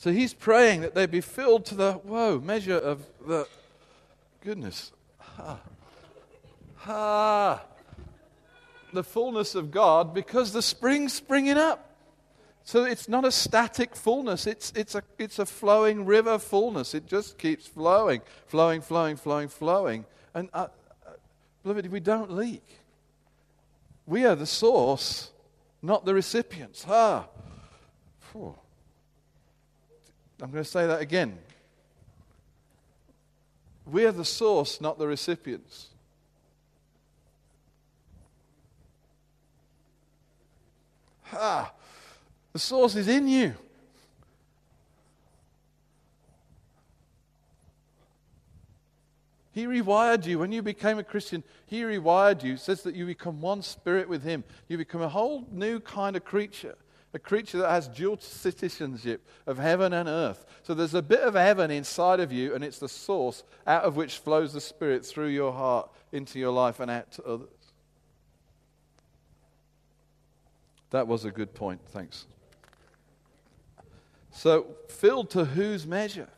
So he's praying that they be filled to the, whoa, measure of the goodness. Ha. Ha. The fullness of God because the spring's springing up. So it's not a static fullness, it's, it's, a, it's a flowing river fullness. It just keeps flowing, flowing, flowing, flowing, flowing. And, uh, uh, beloved, we don't leak. We are the source, not the recipients. Ah. I'm going to say that again. We are the source, not the recipients. Ah, the source is in you. He rewired you. When you became a Christian, He rewired you. It says that you become one spirit with Him. You become a whole new kind of creature, a creature that has dual citizenship of heaven and earth. So there's a bit of heaven inside of you, and it's the source out of which flows the Spirit through your heart into your life and out to others. That was a good point. Thanks. So, filled to whose measure?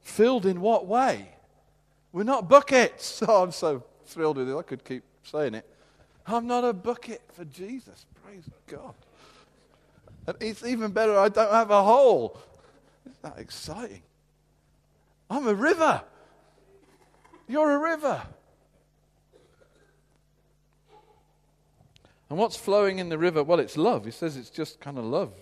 Filled in what way? We're not buckets. Oh, I'm so thrilled with it. I could keep saying it. I'm not a bucket for Jesus. Praise God. And it's even better, I don't have a hole. Isn't that exciting? I'm a river. You're a river. And what's flowing in the river? Well, it's love. He says it's just kind of love.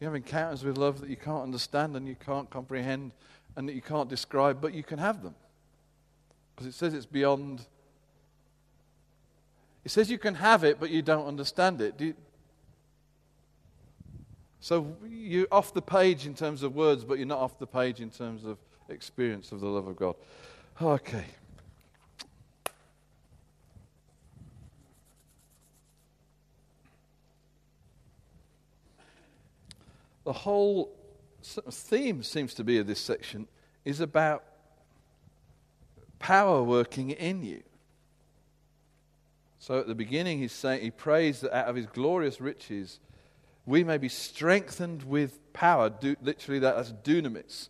You have encounters with love that you can't understand and you can't comprehend and that you can't describe, but you can have them. Because it says it's beyond. It says you can have it, but you don't understand it. Do you... So you're off the page in terms of words, but you're not off the page in terms of experience of the love of God. Okay. the whole theme seems to be of this section is about power working in you. So at the beginning, he's saying he prays that out of his glorious riches we may be strengthened with power. Do, literally, that, that's dunamis,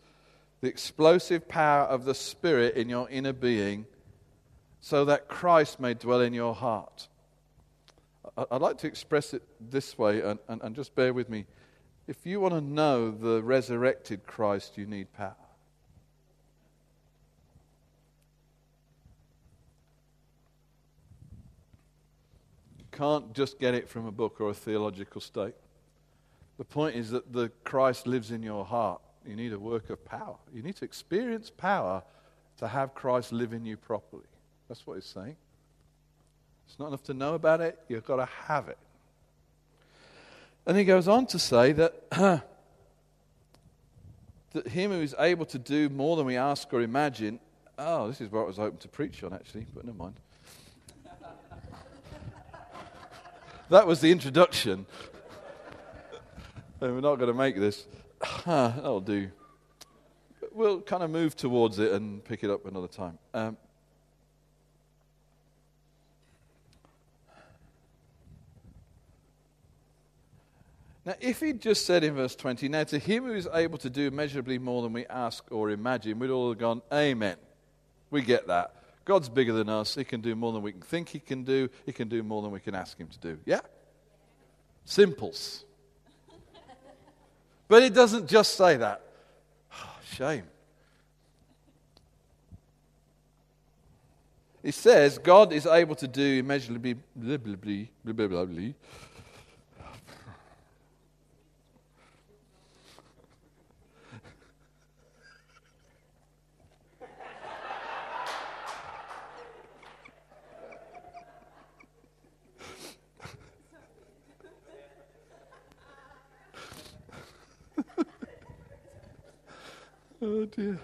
the explosive power of the Spirit in your inner being, so that Christ may dwell in your heart. I'd like to express it this way, and, and, and just bear with me. If you want to know the resurrected Christ, you need power. Can't just get it from a book or a theological state. The point is that the Christ lives in your heart. You need a work of power. You need to experience power to have Christ live in you properly. That's what he's saying. It's not enough to know about it, you've got to have it. And he goes on to say that, that him who is able to do more than we ask or imagine. Oh, this is what I was hoping to preach on, actually, but never mind. That was the introduction. and we're not going to make this. that'll do. We'll kind of move towards it and pick it up another time. Um, Now, if he'd just said in verse 20, Now to him who is able to do immeasurably more than we ask or imagine, we'd all have gone, Amen. We get that. God's bigger than us. He can do more than we can think he can do. He can do more than we can ask him to do. Yeah? Simples. But it doesn't just say that. Shame. It says God is able to do immeasurably. Blah, blah, blah, blah, blah, blah, blah. Oh dear.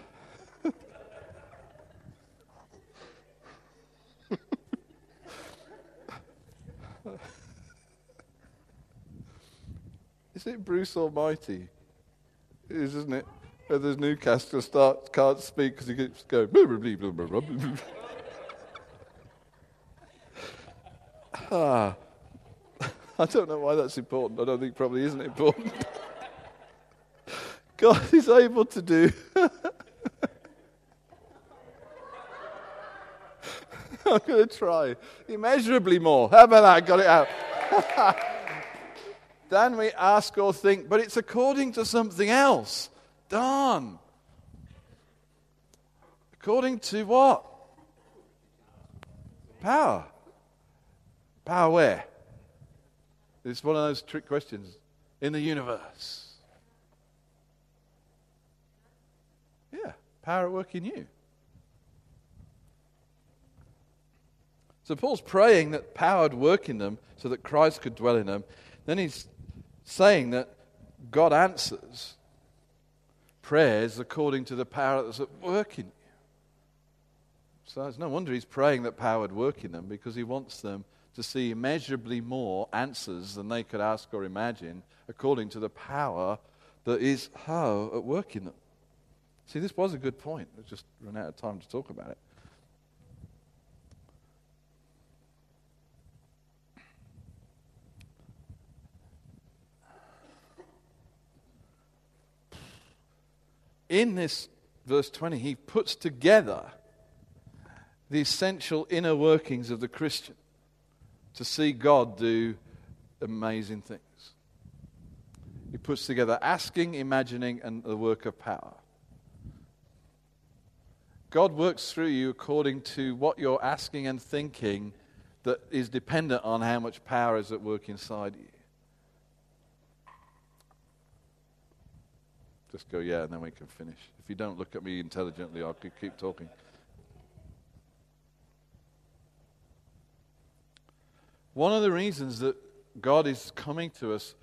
Is it Bruce Almighty? Isn't it? Where there's Newcastle starts, can't speak because he keeps going. Ah. I don't know why that's important. I don't think probably isn't important. God is able to do. I'm going to try immeasurably more. How about that? Got it out. than we ask or think, but it's according to something else. Darn. According to what? Power. Power where? It's one of those trick questions. In the universe. Yeah, power at work in you. So Paul's praying that power would work in them so that Christ could dwell in them. Then he's saying that God answers prayers according to the power that's at work in you. So it's no wonder he's praying that power would work in them because he wants them to see immeasurably more answers than they could ask or imagine according to the power that is how at work in them. See, this was a good point. I've just run out of time to talk about it. in this verse 20, he puts together the essential inner workings of the Christian to see God do amazing things. He puts together asking, imagining, and the work of power. God works through you according to what you're asking and thinking that is dependent on how much power is at work inside you. Just go, yeah, and then we can finish. If you don't look at me intelligently, I'll keep talking. One of the reasons that God is coming to us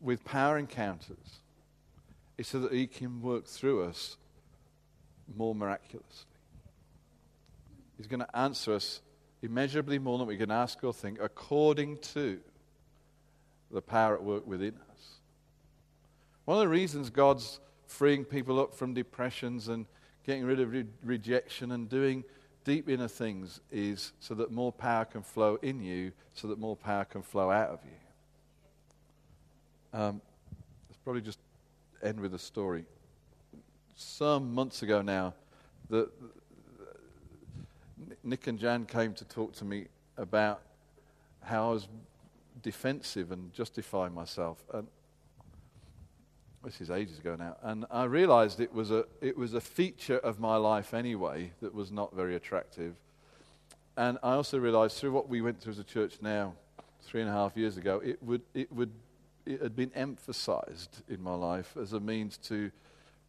with power encounters is so that He can work through us more miraculously. He's going to answer us immeasurably more than we can ask or think according to the power at work within us. One of the reasons God's freeing people up from depressions and getting rid of re- rejection and doing deep inner things is so that more power can flow in you, so that more power can flow out of you. Um, let's probably just end with a story. Some months ago now, the, the, Nick and Jan came to talk to me about how I was defensive and justifying myself. And this is ages ago now, and I realized it was a, it was a feature of my life anyway that was not very attractive. And I also realized through what we went through as a church now, three and a half years ago, it, would, it, would, it had been emphasized in my life as a means to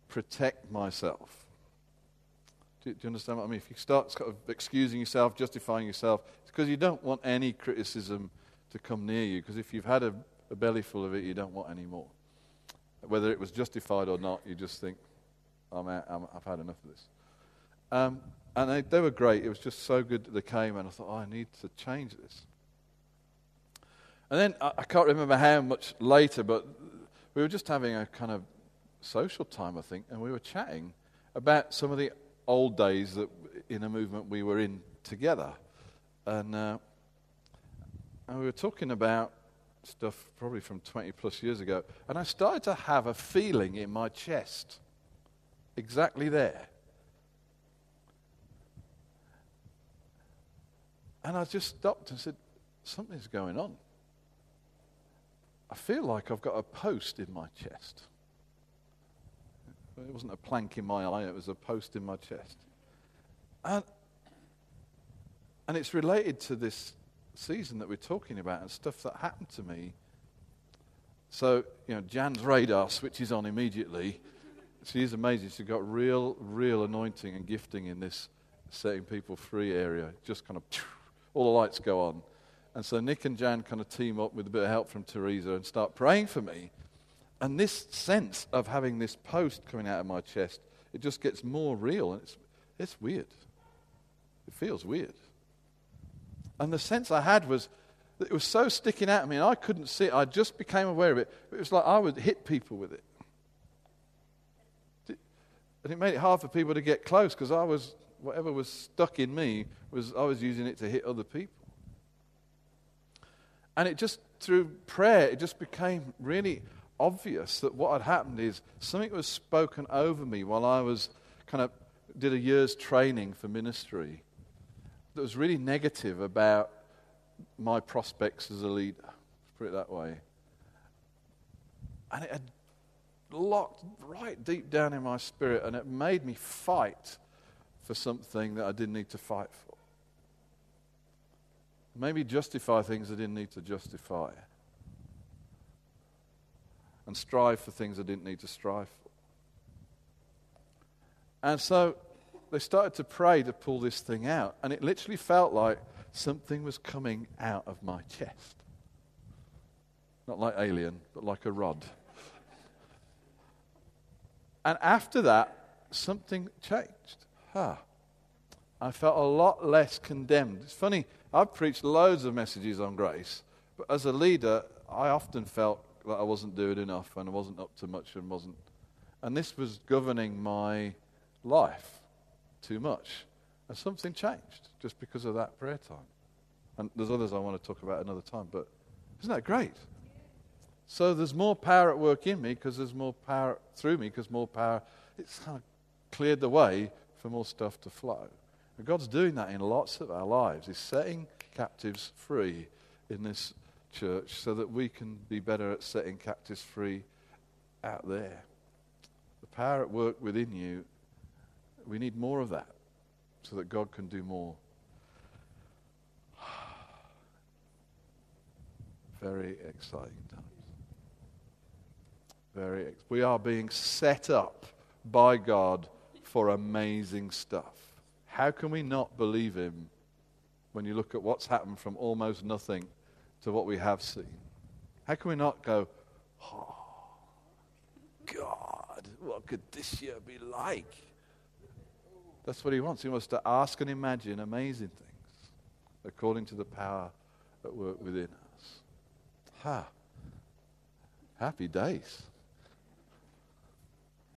protect myself. Do, do you understand what I mean? If you start sort of excusing yourself, justifying yourself, it's because you don't want any criticism to come near you, because if you've had a, a belly full of it, you don't want any more whether it was justified or not, you just think, I'm out, i have had enough of this. Um, and they, they, were great. It was just so good that they came, and I thought, oh, I need to change this. And then I, I can't remember how much later, but we were just having a kind of social time, I think, and we were chatting about some of the old days that in a movement we were in together. And, uh, and we were talking about stuff probably from 20 plus years ago, and I started to have a feeling in my chest, exactly there. And I just stopped and said, Something's going on. I feel like I've got a post in my chest. It wasn't a plank in my eye, it was a post in my chest. And, and it's related to this season that we're talking about and stuff that happened to me. So, you know, Jan's radar switches on immediately. She is amazing. She's got real, real anointing and gifting in this setting people free area. Just kind of, all the lights go on. And so Nick and Jan kind of team up with a bit of help from Teresa and start praying for me. And this sense of having this post coming out of my chest, it just gets more real. And it's, it's weird. It feels weird. And the sense I had was that it was so sticking out at me, and I couldn't see it. I just became aware of it. It was like I would hit people with it. And it made it hard for people to get close because I was, whatever was stuck in me, was I was using it to hit other people. And it just, through prayer, it just became really obvious that what had happened is something was spoken over me while I was kind of did a year's training for ministry that was really negative about my prospects as a leader, put it that way. And it had locked right deep down in my spirit, and it made me fight for something that I didn't need to fight for. Maybe justify things I didn't need to justify. And strive for things I didn't need to strive for. And so they started to pray to pull this thing out, and it literally felt like something was coming out of my chest. Not like alien, but like a rod. And after that, something changed. Huh. I felt a lot less condemned. It's funny, I've preached loads of messages on grace, but as a leader, I often felt that I wasn't doing enough and I wasn't up to much and wasn't. And this was governing my life too much. And something changed just because of that prayer time. And there's others I want to talk about another time, but isn't that great? So there's more power at work in me because there's more power through me because more power, it's kind of cleared the way for more stuff to flow. And God's doing that in lots of our lives. He's setting captives free in this church so that we can be better at setting captives free out there. The power at work within you, we need more of that so that God can do more. Very exciting times. Very ex- we are being set up by God for amazing stuff. How can we not believe him when you look at what's happened from almost nothing to what we have seen? How can we not go, oh, God, what could this year be like? That's what he wants. He wants to ask and imagine amazing things according to the power that work within us. Ha. Happy days.